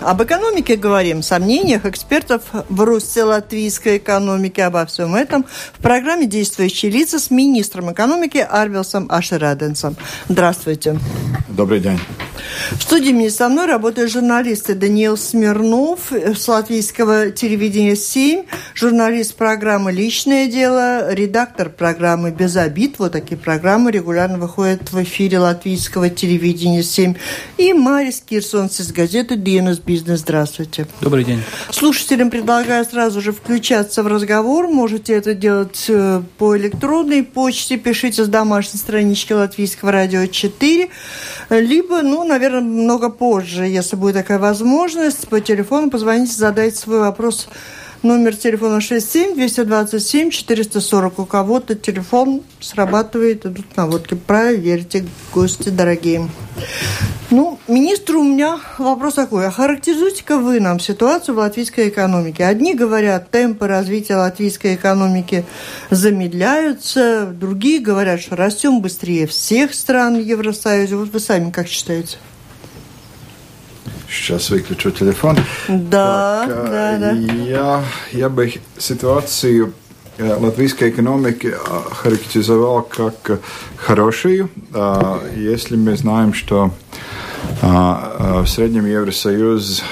Об экономике говорим, сомнениях экспертов в росте латвийской экономики. Обо всем этом в программе «Действующие лица» с министром экономики Арвилсом Ашераденсом. Здравствуйте. Добрый день. В студии мне со мной работают журналисты Даниил Смирнов с латвийского телевидения «7», журналист программы «Личное дело», редактор программы «Без обид». Вот такие программы регулярно выходят в эфире латвийского телевидения «7». И Марис Кирсонс из газеты «Диенус Бизнес». Здравствуйте. Добрый день. Слушателям предлагаю сразу же включаться в разговор. Можете это делать э, по электронной почте. Пишите с домашней странички Латвийского радио 4. Либо, ну, наверное, много позже, если будет такая возможность, по телефону позвоните, задайте свой вопрос. Номер телефона 67 227 440. У кого-то телефон срабатывает, идут наводки. Проверьте, гости дорогие. Ну, министру у меня вопрос такой. А характеризуйте-ка вы нам ситуацию в латвийской экономике. Одни говорят, темпы развития латвийской экономики замедляются, другие говорят, что растем быстрее всех стран Евросоюза. Вот вы сами как считаете? Сейчас выключу телефон. Да, так, да, да. Я, я бы ситуацию латвийской экономики характеризовал как хорошую, если мы знаем, что в среднем Евросоюз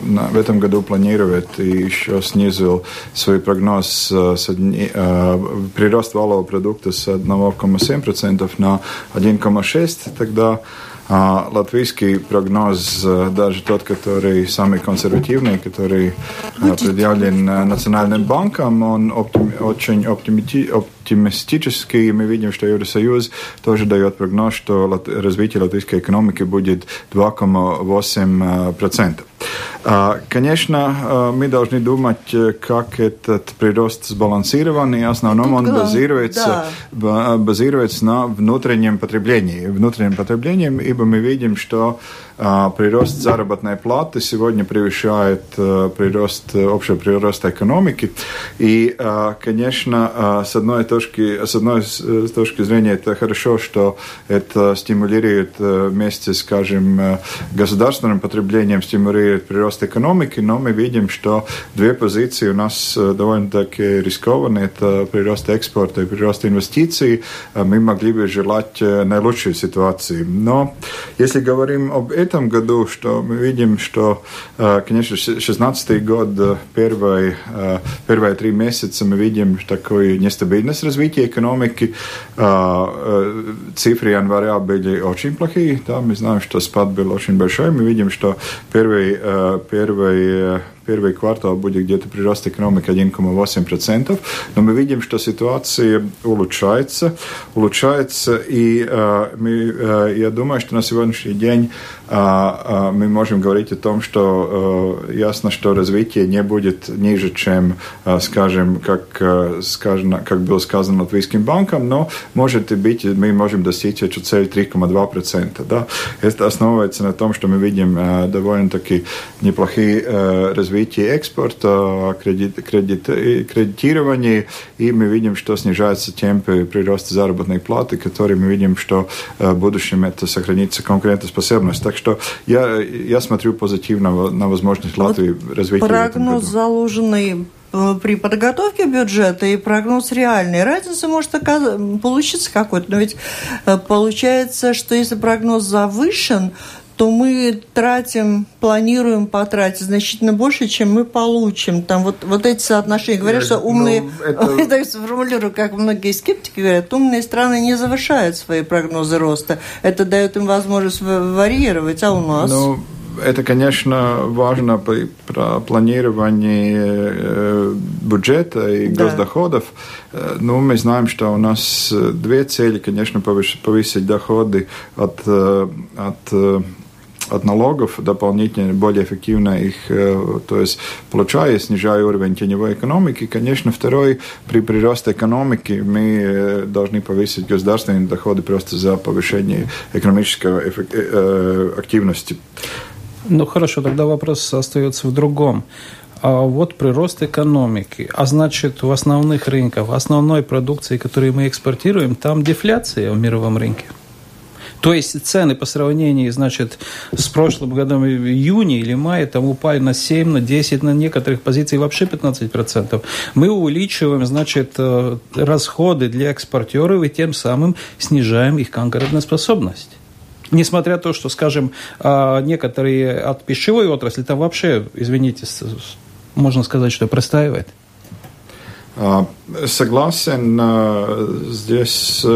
в этом году планирует и еще снизил свой прогноз прирост валового продукта с 1,7% на 1,6%, тогда а латвийский прогноз, э, даже тот, который самый консервативный, который э, предъявлен э, Национальным банком, он оптим, очень оптимити, оптимистический. Мы видим, что Евросоюз тоже дает прогноз, что развитие латвийской экономики будет 2,8%. А, конечно, а, мы должны думать, э, как этот прирост сбалансирован, в основном он базируется, да. базируется на внутреннем потреблении. Внутреннем потреблении, ибо мы видим, что прирост заработной платы сегодня превышает э, прирост, общего прироста экономики. И, а, конечно, а, с одной точки, с одной э, точки зрения это хорошо, что это стимулирует э, вместе, скажем, государственным потреблением, стимулирует прирост экономики, но мы видим, что две позиции у нас довольно-таки рискованные. Это прирост экспорта и прирост инвестиций. Мы могли бы желать наилучшей ситуации. Но если говорим об этом, этом году, что мы видим, что, э, конечно, 16 год, э, первые, э, первые три месяца мы видим такую нестабильность развития экономики. Цифры января были очень плохие. Да, мы знаем, что спад был очень большой. Мы видим, что первый, первый первый квартал будет где-то прирост экономики 1,8%, но мы видим, что ситуация улучшается, улучшается, и э, мы, э, я думаю, что на сегодняшний день э, мы можем говорить о том, что ясно, что развитие не будет ниже, чем, скажем, как, сказано, как было сказано Латвийским банком, но может быть, мы можем достичь эту цель 3,2%. Да? Это основывается на том, что мы видим довольно-таки неплохие развития развитии экспорта, кредит, кредит, кредитирования, и мы видим, что снижаются темпы прироста заработной платы, которые мы видим, что в будущем это сохранится конкурентоспособность. Так что я, я смотрю позитивно на возможность Латвии вот развития. Прогноз, заложенный при подготовке бюджета и прогноз реальный. Разница может получиться какой-то. Но ведь э, получается, что если прогноз завышен, то мы тратим, планируем потратить значительно больше, чем мы получим. Там вот, вот эти соотношения. Говорят, что умные, ну, это... я сформулирую, как многие скептики говорят, умные страны не завышают свои прогнозы роста. Это дает им возможность варьировать, а у нас... Ну, это, конечно, важно при планировании э, бюджета и да. госдоходов. Э, ну, мы знаем, что у нас две цели, конечно, повысить доходы от, э, от от налогов дополнительно, более эффективно их, то есть получая, снижая уровень теневой экономики. Конечно, второй, при приросте экономики мы должны повысить государственные доходы просто за повышение экономической активности. Ну хорошо, тогда вопрос остается в другом. А вот прирост экономики, а значит в основных рынках, в основной продукции, которую мы экспортируем, там дефляция в мировом рынке. То есть цены по сравнению, значит, с прошлым годом в июне или мае там упали на 7, на 10, на некоторых позициях вообще 15%. Мы увеличиваем, значит, э, расходы для экспортеров и тем самым снижаем их конкурентоспособность. Несмотря на то, что, скажем, а, некоторые от пищевой отрасли там вообще, извините, можно сказать, что простаивает. А, согласен. А, здесь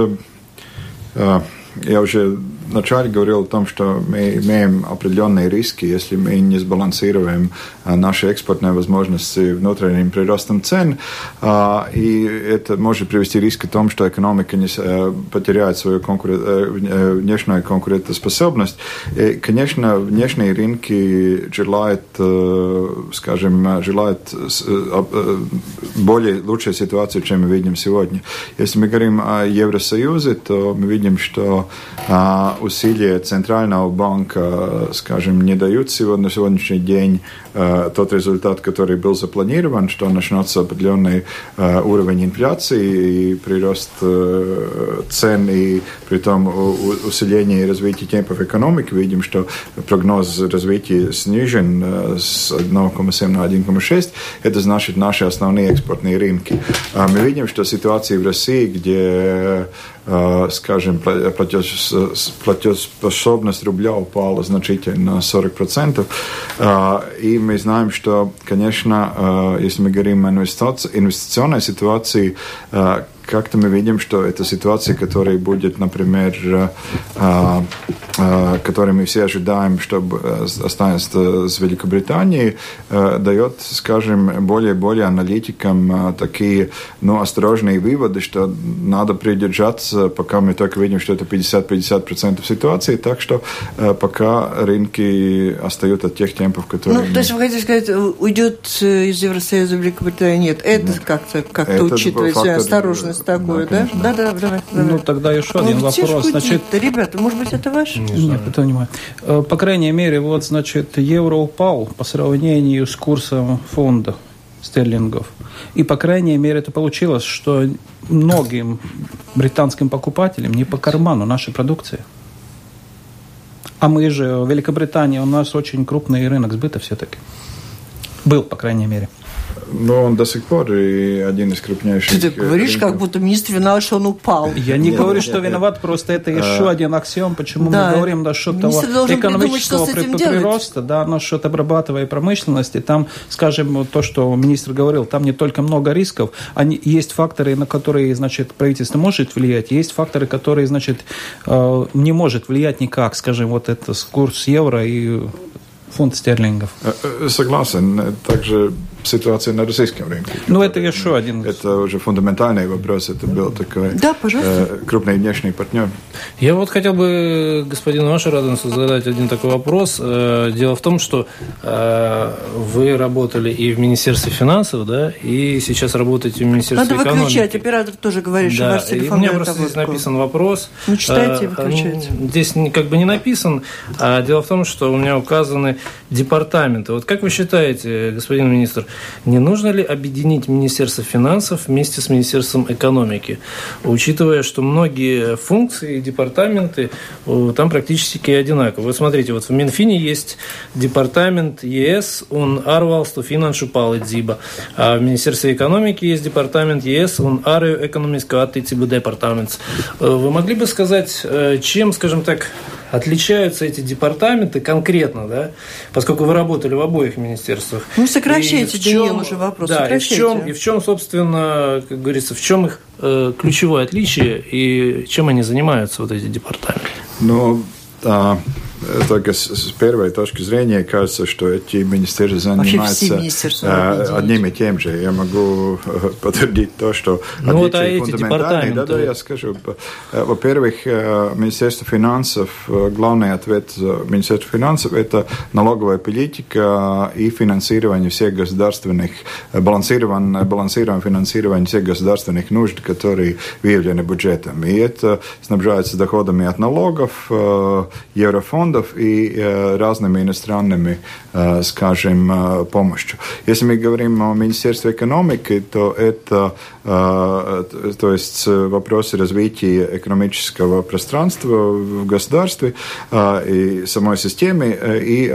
я уже вначале говорил о том, что мы имеем определенные риски, если мы не сбалансируем а, наши экспортные возможности внутренним приростом цен. А, и это может привести к тому, что экономика не э, потеряет свою конкурен... Э, э, внешнюю конкурентоспособность. И, конечно, внешние рынки желают, скажем, желают более лучшей ситуации, чем мы видим сегодня. Если мы говорим о Евросоюзе, то мы видим, что усилия Центрального банка, скажем, не дают сегодня, на сегодняшний день э, тот результат, который был запланирован, что начнется определенный э, уровень инфляции и прирост э, цен, и при том усиление и развитие темпов экономики. Видим, что прогноз развития снижен с 1,7 на 1,6. Это значит наши основные экспортные рынки. А мы видим, что ситуация в России, где скажем, платежеспособность рубля упала значительно на 40%. И мы знаем, что, конечно, если мы говорим о инвестиционной ситуации, как-то мы видим, что это ситуация, которая будет, например, э, э, э, которой мы все ожидаем, чтобы останется с Великобританией, дает, скажем, более-более аналитикам такие, ну, осторожные выводы, что надо придержаться, пока мы только видим, что это 50-50% ситуации, так что пока рынки остаются от тех темпов, которые... Ну, то есть вы хотите сказать, уйдет из Евросоюза Великобритания? Нет, это как-то как, -то, как -то учитывается, осторожно бизнес такой, да? Да, да, давай, давай. Ну, тогда еще один ну, вопрос. Значит, ребята, может быть, это ваш? Не Нет, это не мой. Э, по крайней мере, вот, значит, евро упал по сравнению с курсом фонда стерлингов. И, по крайней мере, это получилось, что многим британским покупателям не по карману наша продукция. А мы же, в Великобритании у нас очень крупный рынок сбыта все-таки. Был, по крайней мере. Но он до сих пор и один из крупнейших. Ты так говоришь, рынков. как будто министр виноват, что он упал. Я не нет, говорю, нет, что нет, виноват, просто это еще а, один аксиом, почему да, мы говорим насчет того экономического придумать, при, прироста, да, насчет обрабатываемой промышленности. Там, скажем, то, что министр говорил, там не только много рисков, они, есть факторы, на которые, значит, правительство может влиять, есть факторы, которые, значит, э, не может влиять никак, скажем, вот это курс евро и фунт стерлингов. Э, э, согласен. Также ситуация на российском рынке. Ну, это еще один. Это уже фундаментальный вопрос. Это был такой да, э, крупный внешний партнер. Я вот хотел бы господину Ашераденсу задать один такой вопрос. Э, дело в том, что э, вы работали и в Министерстве финансов, да, и сейчас работаете в Министерстве Надо экономики. выключать, оператор тоже говорит, да, что ваш телефон У меня просто здесь написан вопрос. Ну, читайте и выключайте. Здесь как бы не написан. А дело в том, что у меня указаны департаменты. Вот как вы считаете, господин министр, не нужно ли объединить Министерство финансов вместе с Министерством экономики, учитывая, что многие функции и департаменты там практически одинаковые. Вот смотрите, вот в Минфине есть департамент ЕС, он арвалсту финаншу палидзиба, а в Министерстве экономики есть департамент ЕС, он арию экономического аттицибу департамент. Э, вы могли бы сказать, э, чем, скажем так, отличаются эти департаменты конкретно, да, поскольку вы работали в обоих министерствах. Ну, сокращайте, Даниил, уже вопрос. Да, и в, чем, и в чем, собственно, как говорится, в чем их э, ключевое отличие и чем они занимаются, вот эти департаменты? Ну, а, только с, первой точки зрения кажется, что эти министерства занимаются министерства одним и тем же. Я могу подтвердить то, что ну, вот, а фундаментальные. Да, да, я скажу. Во-первых, Министерство финансов, главный ответ Министерства финансов – это налоговая политика и финансирование всех государственных, балансирование, балансирование финансирование всех государственных нужд, которые выявлены бюджетом. И это снабжается доходами от налогов, еврофондов и разными иностранными, скажем, помощью. Если мы говорим о Министерстве экономики, то это то есть вопросы развития экономического пространства в государстве и самой системе и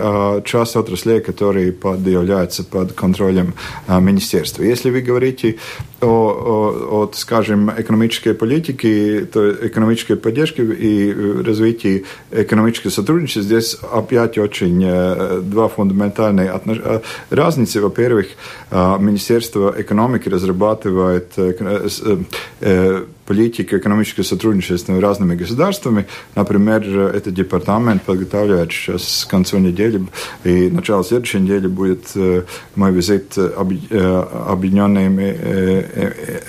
часть отраслей, которые под, являются под контролем министерства. Если вы говорите о, о, о скажем, экономической политике, то экономической поддержке и развитии экономического сотрудничества, здесь опять очень два фундаментальные разницы. Во-первых, Министерство экономики разрабатывает политика экономического сотрудничества с разными государствами. Например, этот департамент подготавливает сейчас к концу недели и начало следующей недели будет мой визит в Объединенные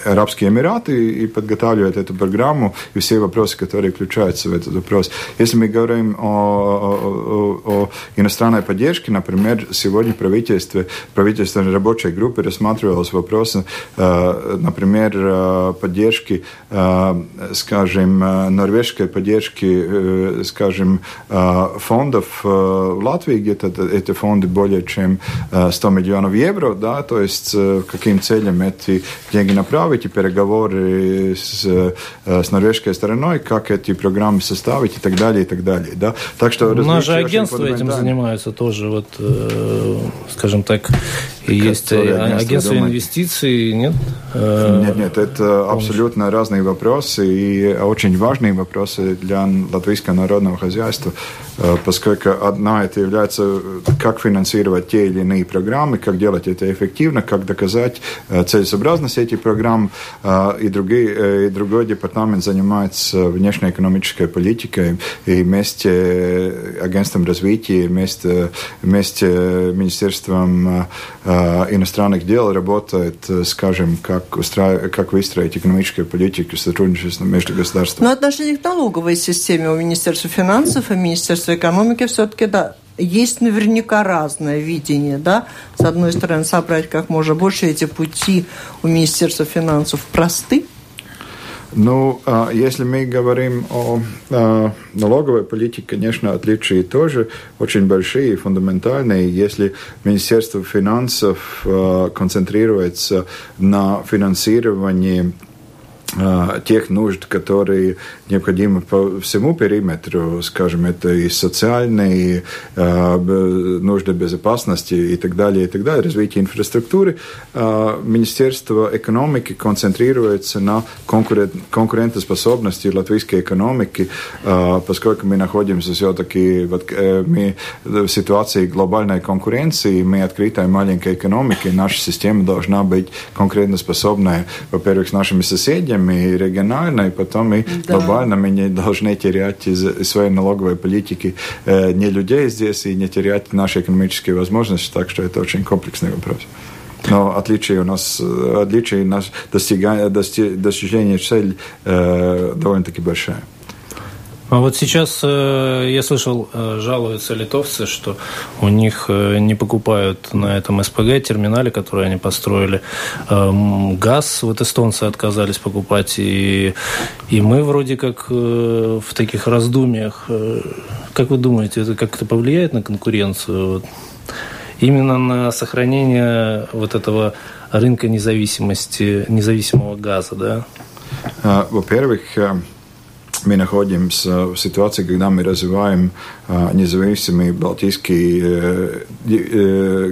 Арабские Эмираты и подготавливает эту программу и все вопросы, которые включаются в этот вопрос. Если мы говорим о, о, о иностранной поддержке, например, сегодня правительство, правительственной рабочей группы рассматривалось вопросы, например, поддержки скажем, норвежской поддержки, скажем, фондов в Латвии, где-то эти фонды более чем 100 миллионов евро, да, то есть каким целям эти деньги направить, и переговоры с, с норвежской стороной, как эти программы составить и так далее, и так далее, да. Так что же агентства этим занимаются тоже, вот, скажем так, есть агентство инвестиций, нет? Нет, нет, это абсолютно разные вопросы и очень важные вопросы для латвийского народного хозяйства, поскольку одна это является, как финансировать те или иные программы, как делать это эффективно, как доказать э, целесообразность этих программ, э, и, другие, и другой департамент занимается внешнеэкономической политикой, и вместе агентством развития, вместе, вместе Министерством иностранных дел работает, скажем, как, устраив... как выстроить экономическую политику сотрудничества между государствами. Но отношение к налоговой системе у Министерства финансов и Министерства экономики все-таки, да, есть наверняка разное видение, да, с одной стороны, собрать как можно больше. Эти пути у Министерства финансов просты, ну, а, если мы говорим о а, налоговой политике, конечно, отличия тоже очень большие фундаментальные. Если Министерство финансов а, концентрируется на финансировании тех нужд, которые необходимы по всему периметру, скажем, это и социальные э, нужды безопасности и так далее, и так далее, развитие инфраструктуры, э, Министерство экономики концентрируется на конкурент, конкурентоспособности латвийской экономики, э, поскольку мы находимся все-таки вот, э, мы в ситуации глобальной конкуренции, мы открытая маленькая экономика, и наша система должна быть конкурентоспособная, во-первых, с нашими соседями, и регионально, и потом и да. глобально мы не должны терять из своей налоговой политики э, не людей здесь и не терять наши экономические возможности, так что это очень комплексный вопрос. Но отличие у нас, отличие наш достигание, достижение цели э, довольно-таки большое. А вот сейчас э, я слышал, э, жалуются литовцы, что у них э, не покупают на этом СПГ терминале, который они построили, газ. Вот эстонцы отказались покупать, и, и мы вроде как в таких раздумьях. Как вы думаете, это как-то повлияет на конкуренцию? Именно на сохранение вот этого рынка независимости, независимого газа, да? А, во-первых, мы находимся в ситуации, когда мы развиваем независимый балтийский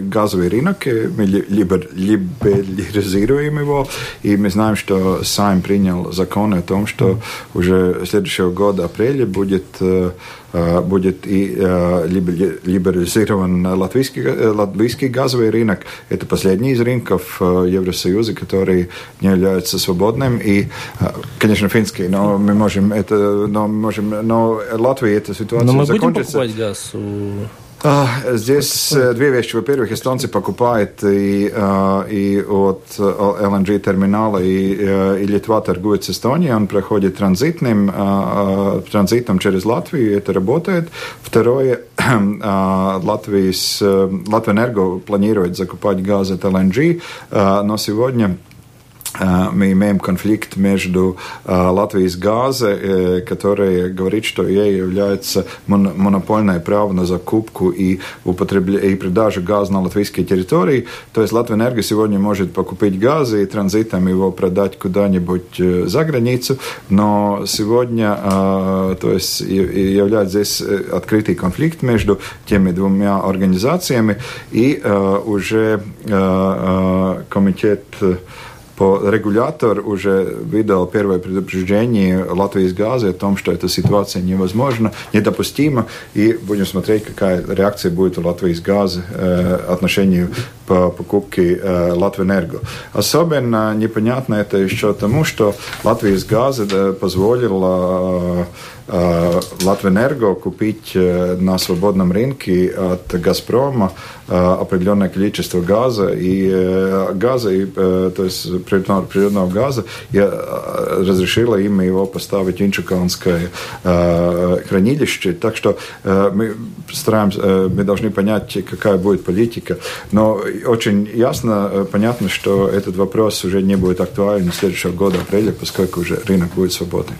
газовый рынок, мы либерализируем его, и мы знаем, что Сайм принял закон о том, что уже следующего года, апреля, будет будет и либерализирован латвийский, латвийский газовый рынок. Это последний из рынков Евросоюза, который не является свободным. И, конечно, финский, но мы можем это, но мы можем, но Латвия эта ситуация но мы закончится. Будем покупать газ у Здесь две вещи. Во-первых, эстонцы покупают и, и от LNG терминала, и, и Литва торгует с Эстонией. Он проходит транзитным, транзитом через Латвию, это работает. Второе, Латвийс, Латвэнерго планирует закупать газ от LNG, но сегодня имеем конфликт между Латвией газой, которая говорит, что ей является монопольное право на закупку и, употребление, и продажу газа на латвийской территории. То есть Латвэнерго сегодня может покупить газ и транзитом его продать куда-нибудь за границу, но сегодня то есть, является здесь открытый конфликт между теми двумя организациями, и уже комитет по регулятор уже выдал первое предупреждение Латвии газы о том, что эта ситуация невозможна, недопустима, и будем смотреть, какая реакция будет у Латвии газы э, отношению по покупке э, Латвэнерго. Особенно непонятно это еще тому, что Латвия газы э, позволила э, Латвэнерго купить э, на свободном рынке от Газпрома э, определенное количество газа и э, газа, и, то есть природного газа, и разрешила им его поставить в Инчуканское хранилище. Так что мы стараемся, мы должны понять, какая будет политика. Но очень ясно, понятно, что этот вопрос уже не будет актуален следующего года, апреля, поскольку уже рынок будет свободный.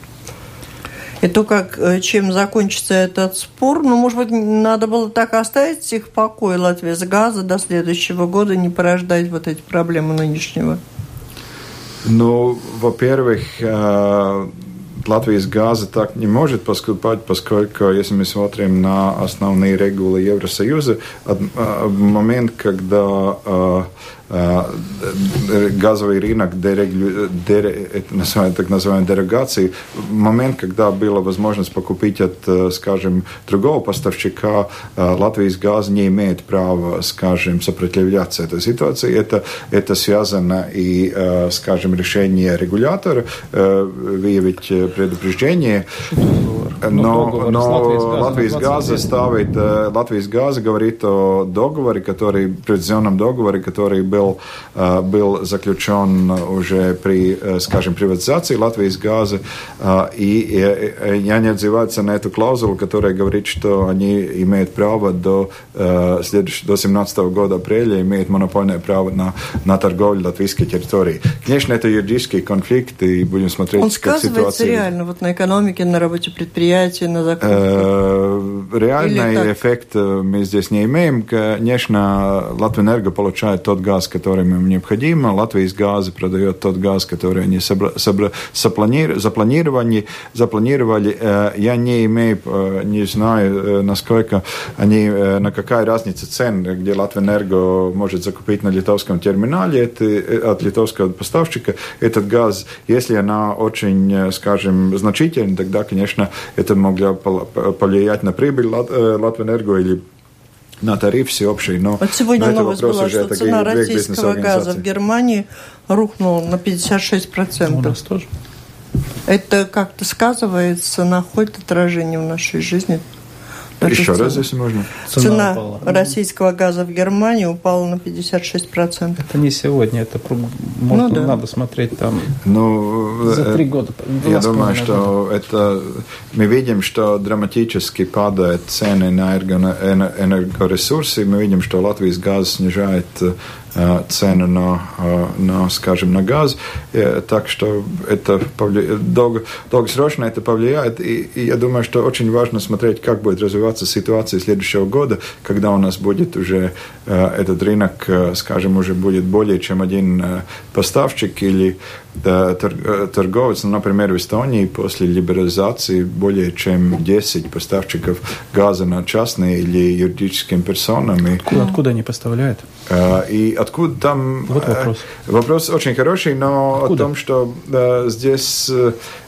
И то, как, э, чем закончится этот спор, ну, может быть, надо было так оставить их в покое Латвия с газа до следующего года, не порождать вот эти проблемы нынешнего? Ну, во-первых, э, Латвijas газа так не может поступать, поскольку, если мы смотрим на основные регулы Евросоюза, момент, когда Э, газовый рынок дерегли, дере, это называем, так называемой дерогации. Момент, когда была возможность покупить от, э, скажем, другого поставщика, э, Латвийс газ не имеет права, скажем, сопротивляться этой ситуации. Это, это связано и, скажем, решение регулятора выявить предупреждение. Но, но Латвийс газа ставит, Латвийс газа говорит о договоре, который, предзионном договоре, который был был, был заключен уже при, скажем, приватизации Латвийс газа, и они отзываются на эту клаузулу, которая говорит, что они имеют право до, до 17 года апреля, имеют монопольное право на, на торговлю латвийской территории. Конечно, это юридический конфликт, и будем смотреть, Он как ситуация... реально вот на экономике, на работе предприятия, на закупках? Реальный эффект мы здесь не имеем. Конечно, Латвэнерго получает тот газ, которым им необходимо. Латвийс газы продает тот газ, который они собра, собра, запланировали, запланировали. запланировали. Э, я не имею, э, не знаю, э, насколько они, на какая разница цен, где Латвэнерго может закупить на литовском терминале это, от литовского поставщика этот газ. Если она очень, скажем, значительна, тогда, конечно, это могло повлиять на прибыль Латвэнерго или на тариф всеобщий. Но вот сегодня новость была, что цена российского газа в Германии рухнула на 56%. У нас тоже. Это как-то сказывается, находит отражение в нашей жизни? Еще раз, если можно. Цена, Цена российского газа в Германии упала на 56%. Это не сегодня, это может, ну, да. надо смотреть там ну, за три года. Я думаю, что это мы видим, что драматически падают цены на энергоресурсы. Мы видим, что Латвийс газ снижает Э, цены на, э, на, скажем, на газ. И, так что это повлияет, долго, долгосрочно это повлияет. И, и я думаю, что очень важно смотреть, как будет развиваться ситуация следующего года, когда у нас будет уже э, этот рынок, скажем, уже будет более чем один поставщик или торговец, ну, например, в Эстонии после либерализации более чем 10 поставщиков газа на частные или юридическим персонам. Откуда, откуда они поставляют? И откуда там... Вот вопрос. Вопрос очень хороший, но откуда? о том, что здесь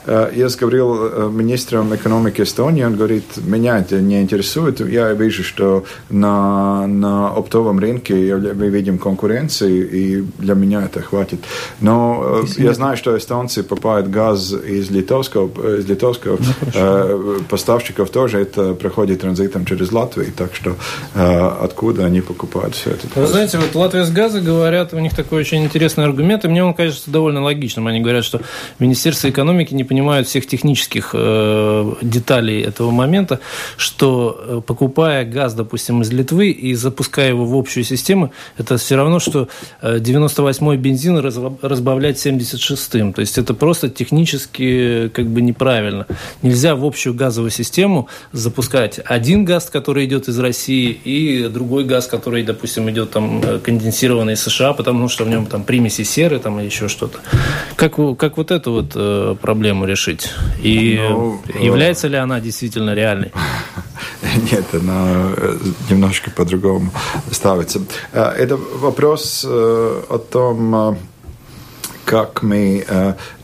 Э, я говорил э, министром экономики Эстонии, он говорит, меня это не интересует, я вижу, что на, на оптовом рынке мы видим конкуренцию, и для меня это хватит. Но Если э, я знаю, что эстонцы покупают газ из литовского, из литовского ну, поставщиков тоже, это проходит транзитом через Латвию, так что откуда они покупают все это? Вы знаете, вот Латвия с газа говорят, у них такой очень интересный аргумент, и мне он кажется довольно логичным. Они говорят, что Министерство экономики не понимают всех технических э, деталей этого момента, что э, покупая газ, допустим, из Литвы и запуская его в общую систему, это все равно, что 98-й э, бензин разбавлять 76-м. То есть это просто технически как бы неправильно. Нельзя в общую газовую систему запускать один газ, который идет из России, и другой газ, который, допустим, идет там конденсированный из США, потому что в нем там примеси серы там, или еще что-то. Как, как вот эту вот проблему проблему решить? И ну, является ли она действительно реальной? Нет, она э, немножко по-другому ставится. Э, это вопрос э, о том, как мы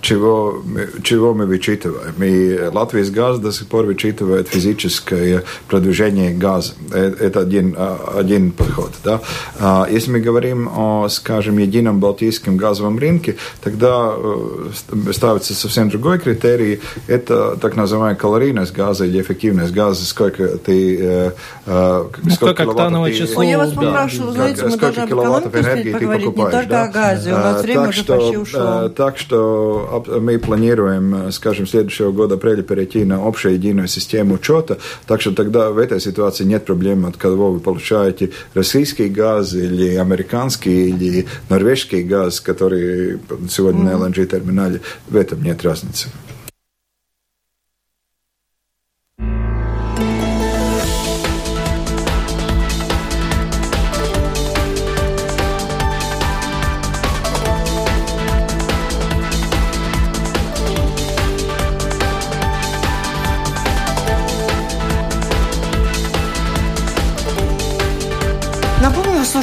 чего, чего мы вычитываем. И Латвийс газ до сих пор вычитывает физическое продвижение газа. Э, это один, а, один подход. Да? А если мы говорим о, скажем, едином балтийском газовом рынке, тогда э, ставится совсем другой критерий. Это так называемая калорийность газа или эффективность газа, сколько ты... Э, ну, сколько ты... Число, я вас да, попрошу, знаете, мы должны киловаттов энергии ты покупаешь. Не только да? о газе, у нас время так уже что, почти ушло. Так что мы планируем, э, скажем, следующего года апреля перейти на общую единую систему учета, так что тогда в этой ситуации нет проблем, от кого вы получаете российский газ или американский или норвежский газ, который сегодня mm-hmm. на LNG-терминале, в этом нет разницы.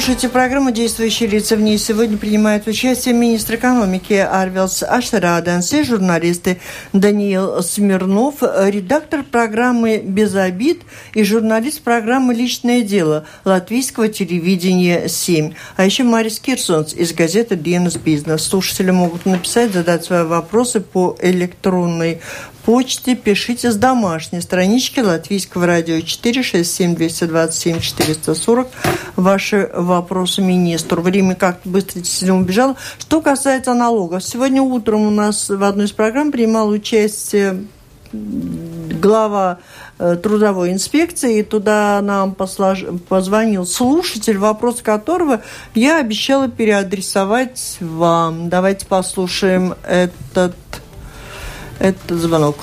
Слушаете программу «Действующие лица». В ней сегодня принимают участие министр экономики Арвелс Ашераденс и журналисты Даниил Смирнов, редактор программы «Без обид» и журналист программы «Личное дело» латвийского телевидения «7». А еще Марис Кирсонс из газеты «Dienas Bizness». Слушатели могут написать, задать свои вопросы по электронной почте пишите с домашней странички Латвийского радио 467 227 440 ваши вопросы министру. Время как-то быстро действительно убежало. Что касается налогов. Сегодня утром у нас в одной из программ принимал участие глава э, трудовой инспекции, и туда нам послож... позвонил слушатель, вопрос которого я обещала переадресовать вам. Давайте послушаем этот этот звонок.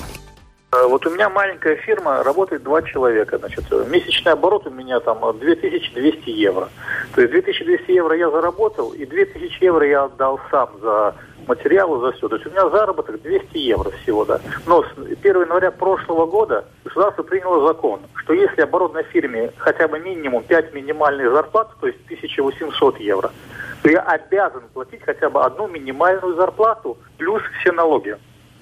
Э, вот у меня маленькая фирма, работает два человека. Значит, месячный оборот у меня там 2200 евро. То есть 2200 евро я заработал, и 2000 евро я отдал сам за материалы, за все. То есть у меня заработок 200 евро всего, да. Но с 1 января прошлого года государство приняло закон, что если оборот на фирме хотя бы минимум 5 минимальных зарплат, то есть 1800 евро, то я обязан платить хотя бы одну минимальную зарплату плюс все налоги.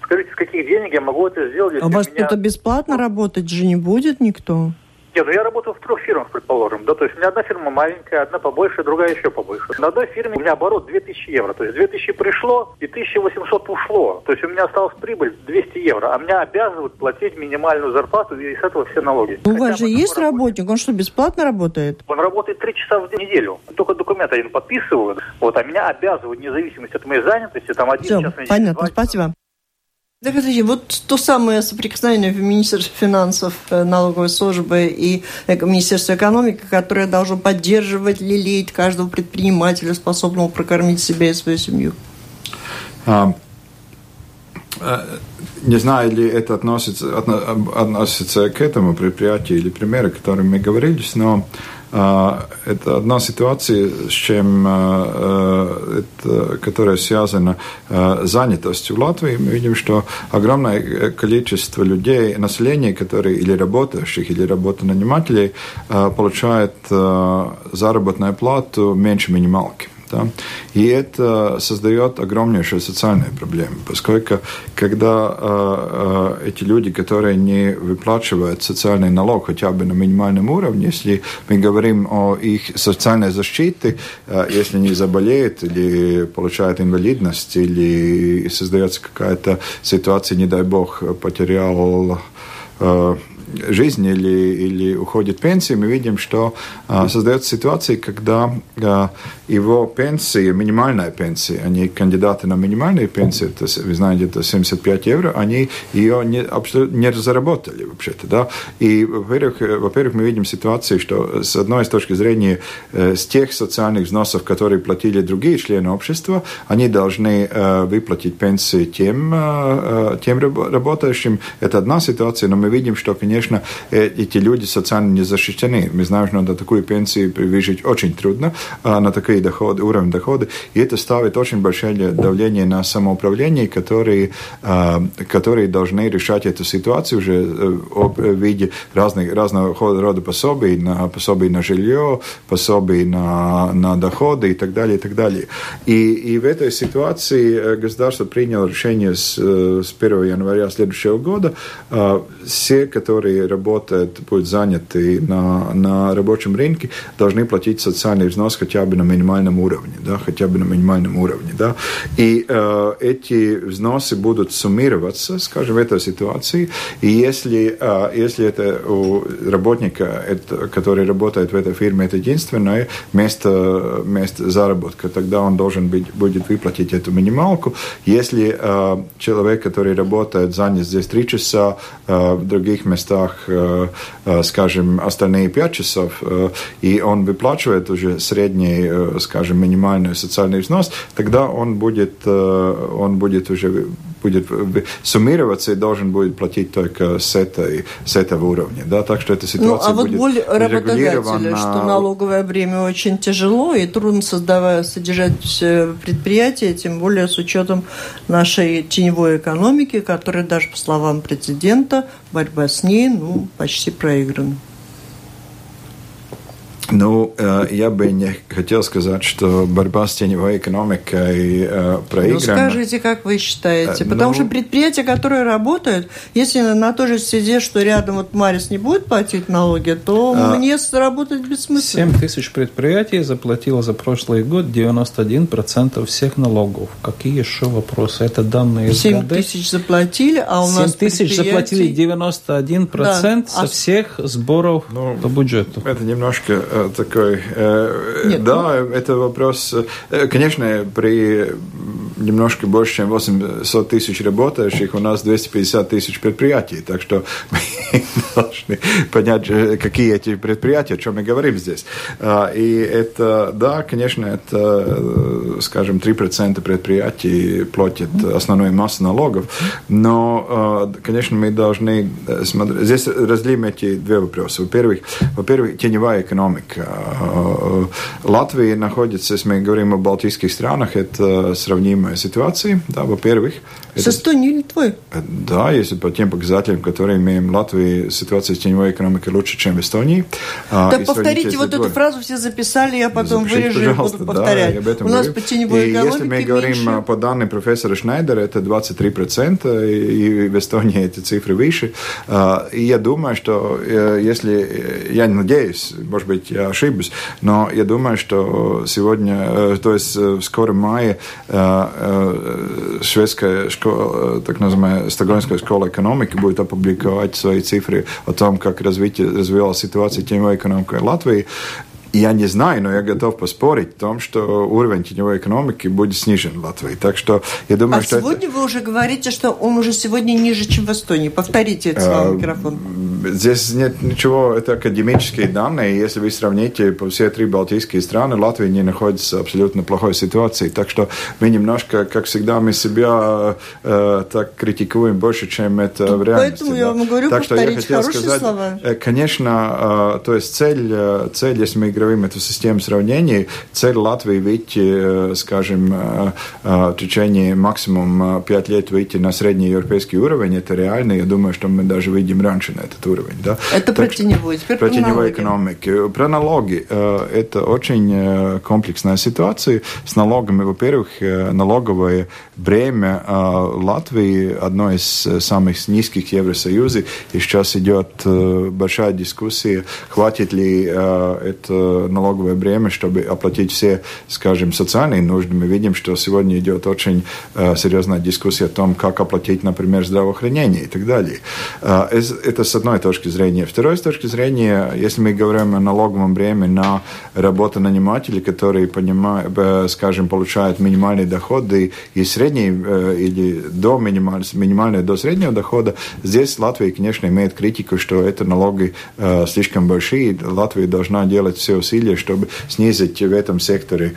Скажите, с каких денег я могу это сделать? А у вас меня... кто-то бесплатно работать же не будет никто? Нет, ну я работаю в трех фирмах, предположим. Да, то есть у меня одна фирма маленькая, одна побольше, другая еще побольше. На одной фирме у меня оборот 2000 евро. То есть 2000 пришло и 1800 ушло. То есть у меня осталась прибыль 200 евро. А меня обязывают платить минимальную зарплату и с этого все налоги. У вас же есть работник? Он что, бесплатно работает? Он работает 3 часа в неделю. Только документ один подписывают. Вот, а меня обязывают, вне зависимости от моей занятости, там один Все, час. Понятно, спасибо. Так, подожди, вот то самое соприкосновение в Министерстве финансов, э, налоговой службы и Министерства экономики, которое должно поддерживать, лелеять каждого предпринимателя, способного прокормить себя и свою семью. А, э, не знаю, ли это относится, относится к этому предприятию или примеру, о котором мы говорили, но Это одна ситуация, с чем, это, которая связана с занятостью в Латвии. Мы видим, что огромное количество людей, населения, которые или работающих, или работонанимателей, получают заработную плату меньше минималки. Да? И это создает огромнейшие социальные проблемы, поскольку когда э, э, эти люди, которые не выплачивают социальный налог хотя бы на минимальном уровне, если мы говорим о их социальной защите, э, если они заболеют или получают инвалидность, или создается какая-то ситуация, не дай бог, потерял э, жизнь или, или уходит в пенсию, мы видим, что а, создается ситуация, когда а, его пенсия, минимальная пенсия, они кандидаты на минимальную пенсию, это, вы знаете, это 75 евро, они ее не, абсолютно не заработали вообще-то, да, и, во-первых, во-первых, мы видим ситуацию, что с одной с точки зрения э, с тех социальных взносов, которые платили другие члены общества, они должны э, выплатить пенсии тем, э, тем работающим, это одна ситуация, но мы видим, что, конечно, эти люди социально не защищены. Мы знаем, что на такую пенсию выжить очень трудно, а на такие доходы, уровень дохода, и это ставит очень большое давление на самоуправление, которые, а, которые должны решать эту ситуацию уже э, в виде разных, разного рода пособий, на пособий на жилье, пособий на, на доходы и так далее, и так далее. И, и в этой ситуации э, государство приняло решение с, э, с 1 января следующего года а, все, которые работают, будут заняты на, на рабочем рынке, должны платить социальный взнос хотя бы на минимальном уровне, да, хотя бы на минимальном уровне. Да. И э, эти взносы будут суммироваться, скажем, в этой ситуации. И если, э, если это у работника, это, который работает в этой фирме, это единственное место, место заработка, тогда он должен быть, будет выплатить эту минималку. Если э, человек, который работает, занят здесь три часа, э, в других местах, э, скажем, остальные пять часов, и он выплачивает уже средний, скажем, минимальный социальный взнос, тогда он будет, он будет уже будет суммироваться и должен будет платить только с, этой, с этого уровня. Да? Так что эта ситуация ну, а вот будет боль работодателя, что налоговое бремя очень тяжело и трудно создавая, содержать предприятия, тем более с учетом нашей теневой экономики, которая даже, по словам президента, борьба с ней ну, почти проиграна. Ну, э, я бы не хотел сказать, что борьба с теневой экономикой э, проиграна. Ну, скажите, как вы считаете? Э, Потому ну... что предприятия, которые работают, если на той же стезе, что рядом вот Марис не будет платить налоги, то а... мне работать бессмысленно. 7 тысяч предприятий заплатило за прошлый год 91% всех налогов. Какие еще вопросы? Это данные из 7 тысяч заплатили, а у 7 нас 7 тысяч заплатили 91% да. со а всех сборов ну, по бюджету. Это немножко такой... Э, Нет, да, ну... это вопрос... Э, конечно, при немножко больше, чем 800 тысяч работающих, у нас 250 тысяч предприятий. Так что мы должны понять, какие эти предприятия, о чем мы говорим здесь. А, и это, да, конечно, это, скажем, 3% предприятий платят основную массу налогов. Но, конечно, мы должны смотреть... Здесь разделим эти две вопроса. Во-первых, во-первых, теневая экономика. Латвия находится, если мы говорим о балтийских странах, это сравнимо сравнимой ситуации, да, во-первых. С это, Эстонией или Литвой? Да, если по тем показателям, которые имеем в Латвии, ситуация с теневой экономикой лучше, чем в Эстонии. А, так повторите вот эту фразу, все записали, я потом Запишите, вырежу и буду повторять. Да, У нас по теневой и экономике если мы говорим меньше... по данным профессора Шнайдера, это 23%, и в Эстонии эти цифры выше. А, и я думаю, что э, если, э, я надеюсь, может быть, я ошибусь, но я думаю, что сегодня, э, то есть в скором мае Э, шведская школа, так называемая Стокгольмская школа экономики будет опубликовать свои цифры о том, как развитие, развивалась ситуация теневой экономики в Латвии. Я не знаю, но я готов поспорить в том, что уровень теневой экономики будет снижен в Латвии. Так что я думаю, а что сегодня это... вы уже говорите, что он уже сегодня ниже, чем в Эстонии. Повторите это слово в микрофон. здесь нет ничего, это академические данные. Если вы сравните все три балтийские страны, Латвия не находится в абсолютно плохой ситуации. Так что мы немножко, как всегда, мы себя э, так критикуем больше, чем это в реальности. Поэтому да. я вам говорю, так что я хотел сказать, слова. Э, конечно, э, то есть цель, э, цель, если мы говорим эту систему сравнений, цель Латвии выйти, скажем, в течение максимум 5 лет выйти на средний европейский уровень, это реально. Я думаю, что мы даже выйдем раньше на этот уровень. Да? Это про теневую. Теперь про теневую экономику. Про налоги. Это очень комплексная ситуация. С налогами, во-первых, налоговое бремя Латвии одно из самых низких в Евросоюзе. И сейчас идет большая дискуссия, хватит ли это налоговое бремя, чтобы оплатить все, скажем, социальные нужды. Мы видим, что сегодня идет очень серьезная дискуссия о том, как оплатить, например, здравоохранение и так далее. Это с одной точки зрения. Второй с точки зрения, если мы говорим о налоговом бреме на работу-нанимателей, которые, понимают, скажем, получают минимальные доходы и средние, или до минимального, минимального до среднего дохода, здесь Латвия, конечно, имеет критику, что это налоги слишком большие. Латвия должна делать все усилия, чтобы снизить в этом секторе,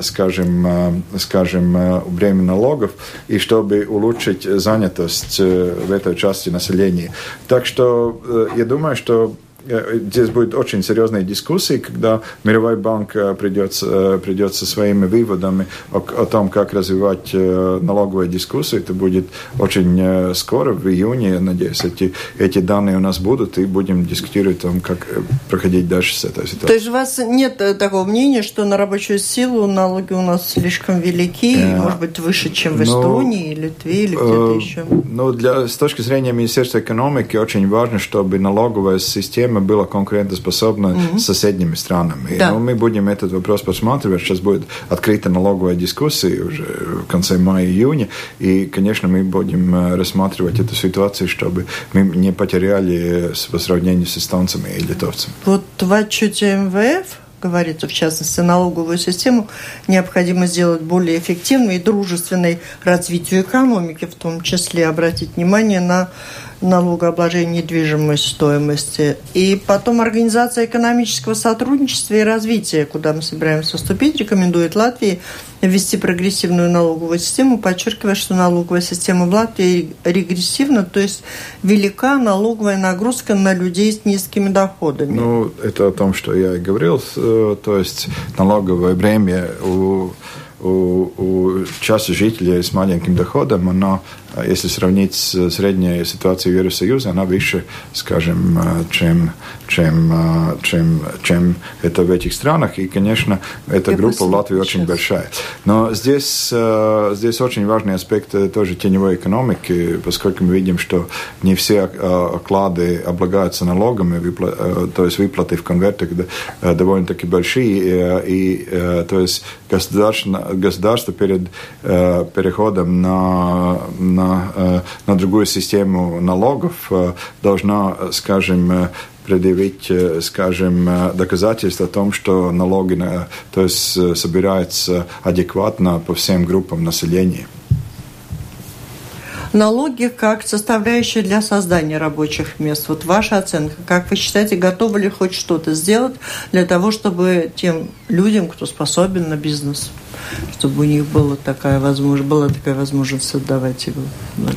скажем, скажем, бремя налогов, и чтобы улучшить занятость в этой части населения. Так что я думаю, что Э, здесь будет очень серьезные дискуссии, когда Мировой банк э, придет, э, придет со своими выводами о, о том, как развивать налоговую дискуссию. Это будет очень скоро, в июне, я надеюсь, эти, эти данные у нас будут, и будем дискутировать о том, как проходить дальше с этой ситуацией. То есть у вас нет такого мнения, что на рабочую силу налоги у нас слишком велики, yeah. может быть, выше, чем в ну, Эстонии, Литве, или где-то еще? Ну, для, с точки зрения Министерства экономики очень важно, чтобы налоговая система система была конкурентоспособна mm-hmm. с соседними странами. Да. И, ну, мы будем этот вопрос посматривать. Сейчас будет открыта налоговая дискуссия уже в конце мая-июня. И, конечно, мы будем рассматривать эту ситуацию, чтобы мы не потеряли по сравнению с эстонцами и литовцами. Вот в отчете МВФ говорится, в частности, налоговую систему необходимо сделать более эффективной и дружественной развитию экономики, в том числе обратить внимание на налогообложения недвижимой стоимости. И потом Организация экономического сотрудничества и развития, куда мы собираемся вступить, рекомендует Латвии ввести прогрессивную налоговую систему, подчеркивая, что налоговая система в Латвии регрессивна, то есть велика налоговая нагрузка на людей с низкими доходами. Ну, это о том, что я и говорил, э, то есть налоговое бремя у у, у части жителей с маленьким доходом, оно если сравнить с средней ситуацией в Евросоюзе, она выше, скажем, чем, чем, чем, чем это в этих странах. И, конечно, эта группа в Латвии очень большая. Но здесь, здесь очень важный аспект тоже теневой экономики, поскольку мы видим, что не все оклады облагаются налогами, то есть выплаты в конвертах довольно-таки большие. И, то есть государство, государство перед переходом на, на на, э, на другую систему налогов э, должна, скажем, э, предъявить, скажем, доказательства о том, что налоги то есть, собираются адекватно по всем группам населения. Налоги как составляющая для создания рабочих мест. Вот ваша оценка. Как вы считаете, готовы ли хоть что-то сделать для того, чтобы тем людям, кто способен на бизнес, чтобы у них была такая возможность, была такая возможность создавать его в?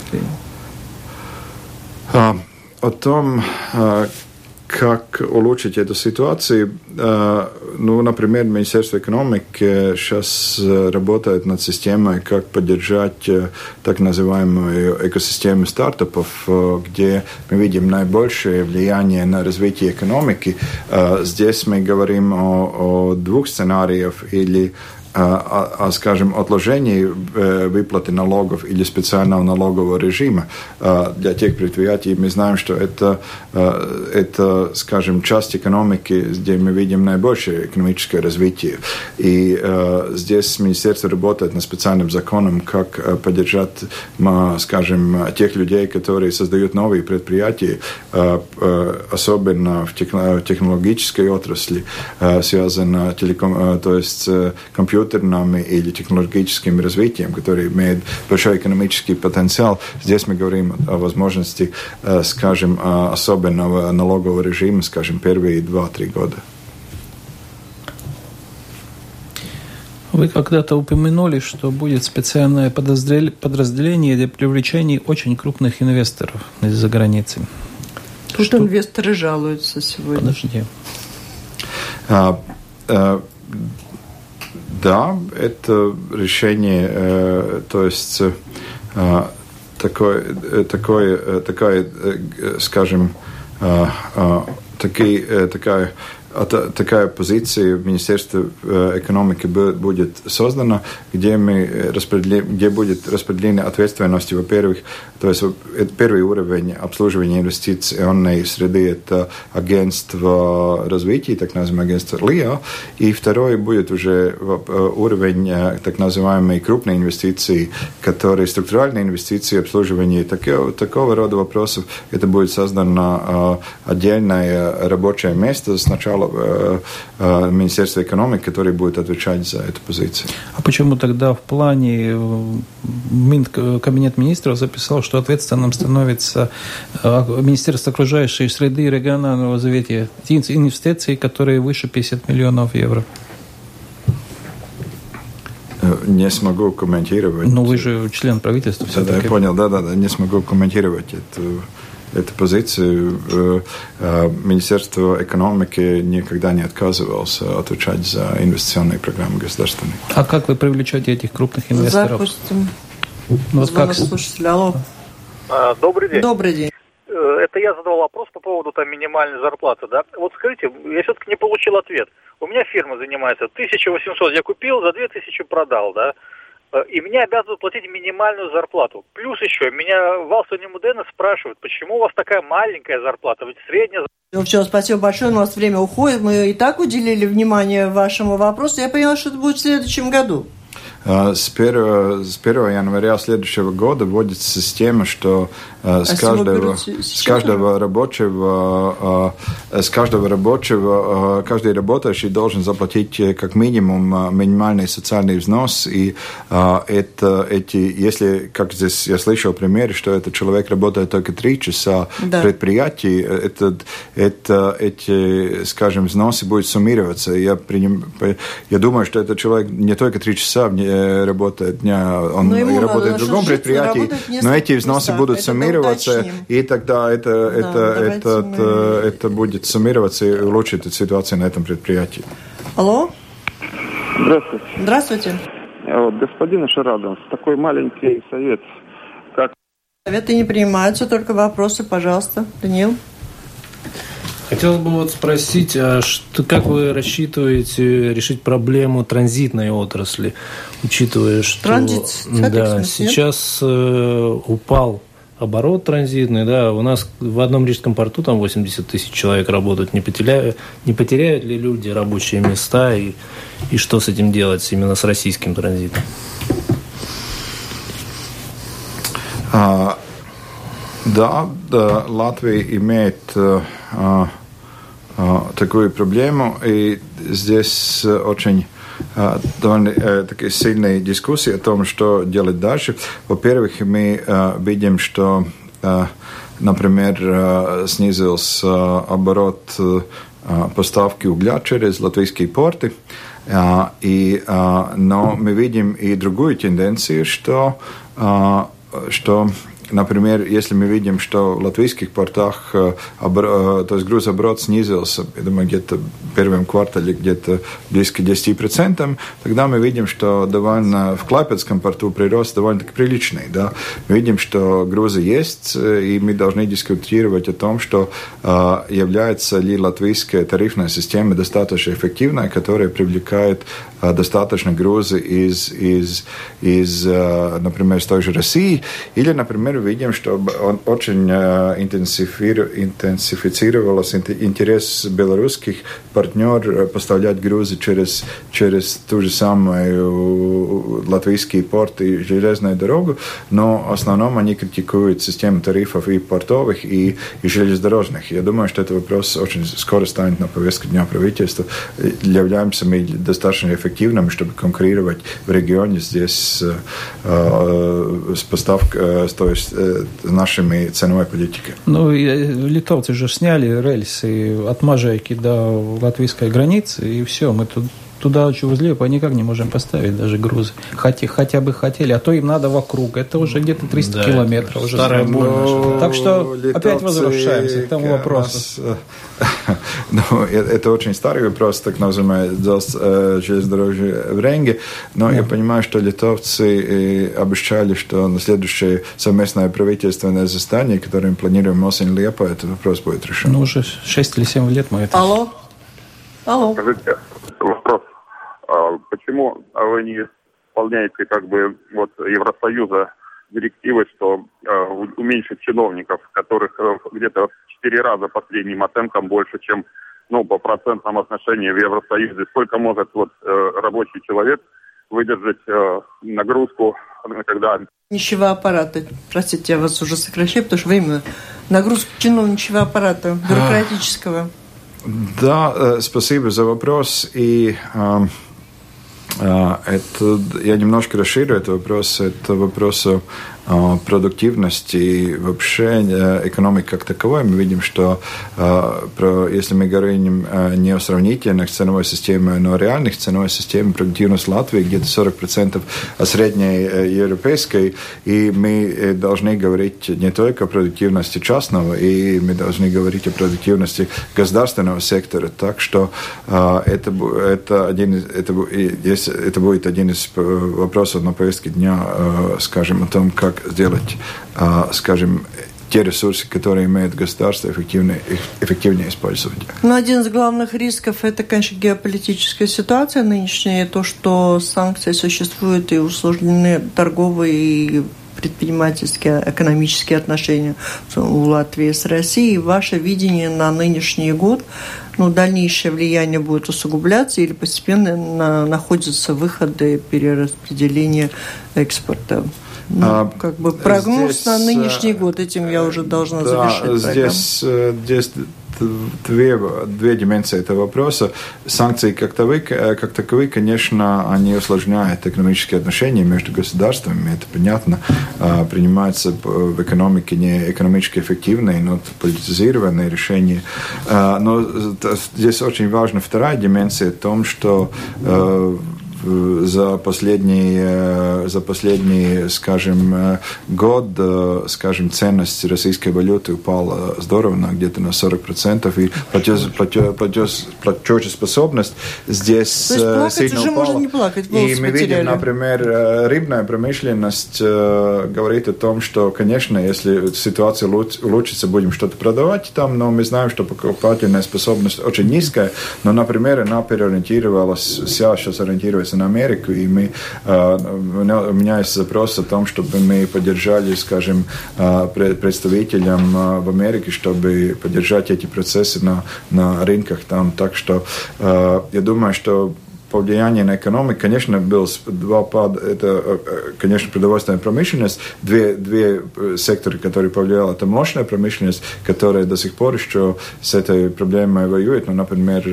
А, о том, а, как улучшить эту ситуацию. Э, ну, например, Министерство экономики сейчас работает над системой, как поддержать э, так называемую экосистему стартапов, э, где мы видим наибольшее влияние на развитие экономики. Здесь мы говорим о, о двух сценариях или о, скажем, отложении выплаты налогов или специального налогового режима для тех предприятий. Мы знаем, что это, это, скажем, часть экономики, где мы видим наибольшее экономическое развитие. И здесь министерство работает над специальным законом, как поддержать, скажем, тех людей, которые создают новые предприятия, особенно в технологической отрасли, связано телеком, то есть компьютер компьютерным или технологическим развитием, которые имеют большой экономический потенциал. Здесь мы говорим о возможности, скажем, особенного налогового режима, скажем, первые два-три года. Вы когда-то упомянули, что будет специальное подразделение для привлечения очень крупных инвесторов из-за границы. Тут что... инвесторы жалуются сегодня. Подожди. А, а, да, это решение, э, то есть такое, э, такое, э, такая, скажем, э, э, такие, такая такая позиция в Министерстве э, экономики будет создана, где, мы распределим, где будет распределение ответственности, во-первых, то есть это первый уровень обслуживания инвестиционной среды – это агентство развития, так называемое агентство ЛИА, и второй будет уже э, уровень э, так называемой крупной инвестиции, которые структуральные инвестиции, обслуживание такого, такого рода вопросов. Это будет создано отдельное рабочее место сначала Министерства экономики, который будет отвечать за эту позицию. А почему тогда в плане э, Кабинет министров записал, что ответственным становится Министерство окружающей среды и регионального развития инвестиций, которые выше 50 миллионов евро? Не смогу комментировать. Ну, вы же член правительства. Да, да, я понял, да, да, да, не смогу комментировать эту эту позицию. Э, э, Министерство экономики никогда не отказывалось отвечать за инвестиционные программы государственные. А как вы привлечете этих крупных инвесторов? Запустим. Ну, вот как... слушатель, алло. А, добрый день. Добрый день. Э, это я задал вопрос по поводу там минимальной зарплаты, да? Вот скажите, я все-таки не получил ответ. У меня фирма занимается 1800 я купил, за 2000 продал, да? Э, и мне обязывают платить минимальную зарплату. Плюс еще, меня Валсони Мудена спрашивают, почему у вас такая маленькая зарплата, ведь средняя ну все, спасибо большое, у нас время уходит. Мы и так уделили внимание вашему вопросу. Я поняла, что это будет в следующем году. А, с 1, с 1 января следующего года вводится система, что а, с, каждого, с каждого рабочего, а, с каждого рабочего, каждый работающий должен заплатить э, как минимум минимальный социальный взнос. И это, эти, если, как здесь я слышал пример, что этот человек работает только три часа да. в предприятии, это, это, эти, скажем, взносы будут суммироваться. Я, приним, я думаю, что этот человек не только три часа работает дня, он но и работает в другом предприятии, но эти взносы местах. будут суммироваться, и тогда это, да, это, это, мы... это, это будет суммироваться и улучшит ситуацию на этом предприятии. Алло? Здравствуйте. Здравствуйте. Вот, господин Шарадов, такой маленький совет. Как... Советы не принимаются, только вопросы, пожалуйста. Даниил. Хотелось бы вот спросить, а что, как вы рассчитываете решить проблему транзитной отрасли, учитывая, что Транзит, да, сейчас э, упал оборот транзитный, да, у нас в одном рижском порту там 80 тысяч человек работают, не потеряют, не потеряют ли люди рабочие места и, и что с этим делать именно с российским транзитом? А, да, да, Латвия имеет э, такую проблему, и здесь очень довольно такие сильные дискуссии о том, что делать дальше. Во-первых, мы видим, что, например, снизился оборот поставки угля через латвийские порты. И, но мы видим и другую тенденцию, что, что Например, если мы видим, что в латвийских портах э, то есть грузооборот снизился, я думаю, где-то в первом квартале где-то близко 10%, тогда мы видим, что довольно в Клайпецком порту прирост довольно-таки приличный. Да? Мы видим, что грузы есть, э, и мы должны дискутировать о том, что э, является ли латвийская тарифная система достаточно эффективная, которая привлекает достаточно грузы из, из, из например, из той же России, или, например, партнеры видим, что он очень интенсифицировалось интерес белорусских партнеров поставлять грузы через, через ту же самую латвийский порт и железную дорогу, но в основном они критикуют систему тарифов и портовых, и, и железнодорожных. Я думаю, что этот вопрос очень скоро станет на повестке дня правительства. Являемся мы достаточно эффективными, чтобы конкурировать в регионе здесь э, с поставкой, э, то есть нашими ценовой политикой. Ну, литовцы же сняли рельсы от Можайки до латвийской границы, и все, мы тут туда Чувузлепа никак не можем поставить даже грузы. Хотя, хотя бы хотели, а то им надо вокруг. Это уже где-то 300 да, километров. Уже старая боль. Ну, так что опять возвращаемся к тому вопросу. Нас, ну, это очень старый вопрос, так называемый э, железнодорожье в Ренге. Но я понимаю, что литовцы э, обещали, что на следующее совместное правительственное заседание, которое мы планируем осень Лепа, этот вопрос будет решен. Ну, уже 6 или 7 лет мы это... Алло? Алло. Скажите, вопрос а почему вы не исполняете как бы вот Евросоюза директивы, что э, уменьшить чиновников, которых э, где-то в четыре раза по средним оценкам больше, чем ну, по процентному отношению в Евросоюзе. Сколько может вот э, рабочий человек выдержать э, нагрузку, когда... Ничего аппарата. Простите, я вас уже сокращаю, потому что время нагрузку чиновничьего аппарата, бюрократического. Да, э, спасибо за вопрос. И э, это, я немножко расширю этот вопрос. Это вопрос продуктивности и вообще э, экономики как таковой, мы видим, что э, если мы говорим не о сравнительных ценовой системе, но о реальных ценовой системе, продуктивность Латвии где-то 40% от средней европейской, и мы должны говорить не только о продуктивности частного, и мы должны говорить о продуктивности государственного сектора. Так что это, это, один это, это будет один из вопросов на повестке дня, скажем, о том, как как сделать, а, скажем, те ресурсы, которые имеет государство, эффективнее, эффективнее использовать. Ну, один из главных рисков – это, конечно, геополитическая ситуация нынешняя, то, что санкции существуют и усложнены торговые и предпринимательские, экономические отношения у Латвии с Россией. Ваше видение на нынешний год, ну, дальнейшее влияние будет усугубляться или постепенно на, находятся выходы перераспределения экспорта? Ну, а, как бы прогноз здесь, на нынешний э, год, этим я уже должна да, завершить. Здесь, э, здесь две, две дименсии этого вопроса. Санкции как таковые, как таковые, конечно, они усложняют экономические отношения между государствами, это понятно. А, принимаются в экономике не экономически эффективные, но политизированные решения. А, но здесь очень важна вторая дименсия в том, что э, за последний, э, за последний, скажем, э, год, э, скажем, ценность российской валюты упала здорово, на где-то на 40%, и платеж, платеж, платежеспособность здесь То есть сильно уже упала. можно не плакать, И мы видим, например, рыбная промышленность говорит о том, что, конечно, если ситуация улучшится, будем что-то продавать там, но мы знаем, что покупательная способность очень низкая, но, например, она переориентировалась, сейчас ориентируется на Америку, и мы, меня есть запрос о том, чтобы мы поддержали, скажем, а, представителям а, в Америке, чтобы поддержать эти процессы на, на рынках там. Так что я думаю, что повлияние на экономику, конечно, был два пад, это, э, э, конечно, продовольственная промышленность, две, две э, секторы, которые повлияли, это мощная промышленность, которая до сих пор еще с этой проблемой воюет, ну, например,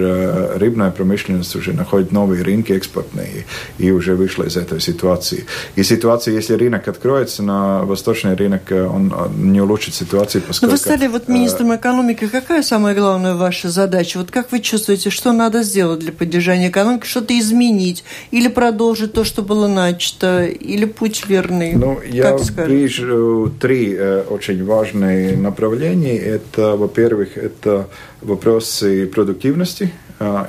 рыбная промышленность уже находит новые рынки экспортные и, и уже вышла из этой ситуации. И ситуация, если рынок откроется на восточный рынок, он не улучшит ситуацию, поскольку... Но вы стали вот министром экономики, какая самая главная ваша задача? Вот как вы чувствуете, что надо сделать для поддержания экономики, что что-то изменить или продолжить то, что было начато, или путь верный? Ну, я вижу три э, очень важные направления. Это, во-первых, это вопросы продуктивности,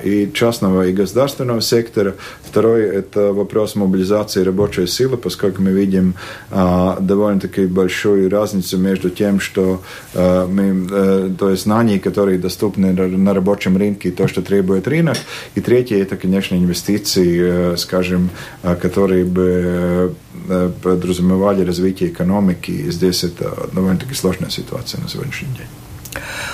и частного, и государственного сектора. Второй – это вопрос мобилизации рабочей силы, поскольку мы видим довольно-таки большую разницу между тем, что мы, то есть знаний, которые доступны на рабочем рынке, и то, что требует рынок. И третье – это, конечно, инвестиции, скажем, которые бы подразумевали развитие экономики. И здесь это довольно-таки сложная ситуация на сегодняшний день.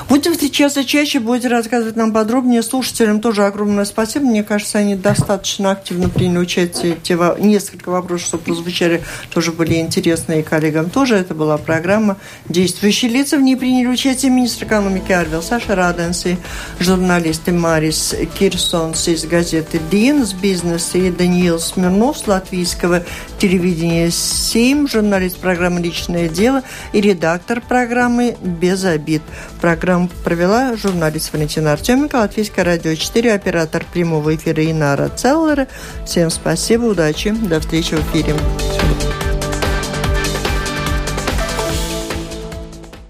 Будем встречаться чаще, будете рассказывать нам подробнее. Слушателям тоже огромное спасибо. Мне кажется, они достаточно активно приняли участие. Те несколько вопросов, что прозвучали, тоже были интересны и коллегам тоже. Это была программа «Действующие лица». В ней приняли участие министр экономики Арвил Саша Раденси, журналисты Марис Кирсонс из газеты «Динс бизнеса» и Даниил Смирнов с латвийского телевидения «Семь», журналист программы «Личное дело» и редактор программы «Без обид». Программу провела журналист Валентина Артеменко, Латвийское радио 4, оператор прямого эфира Инара Целлера. Всем спасибо, удачи, до встречи в эфире. Спасибо.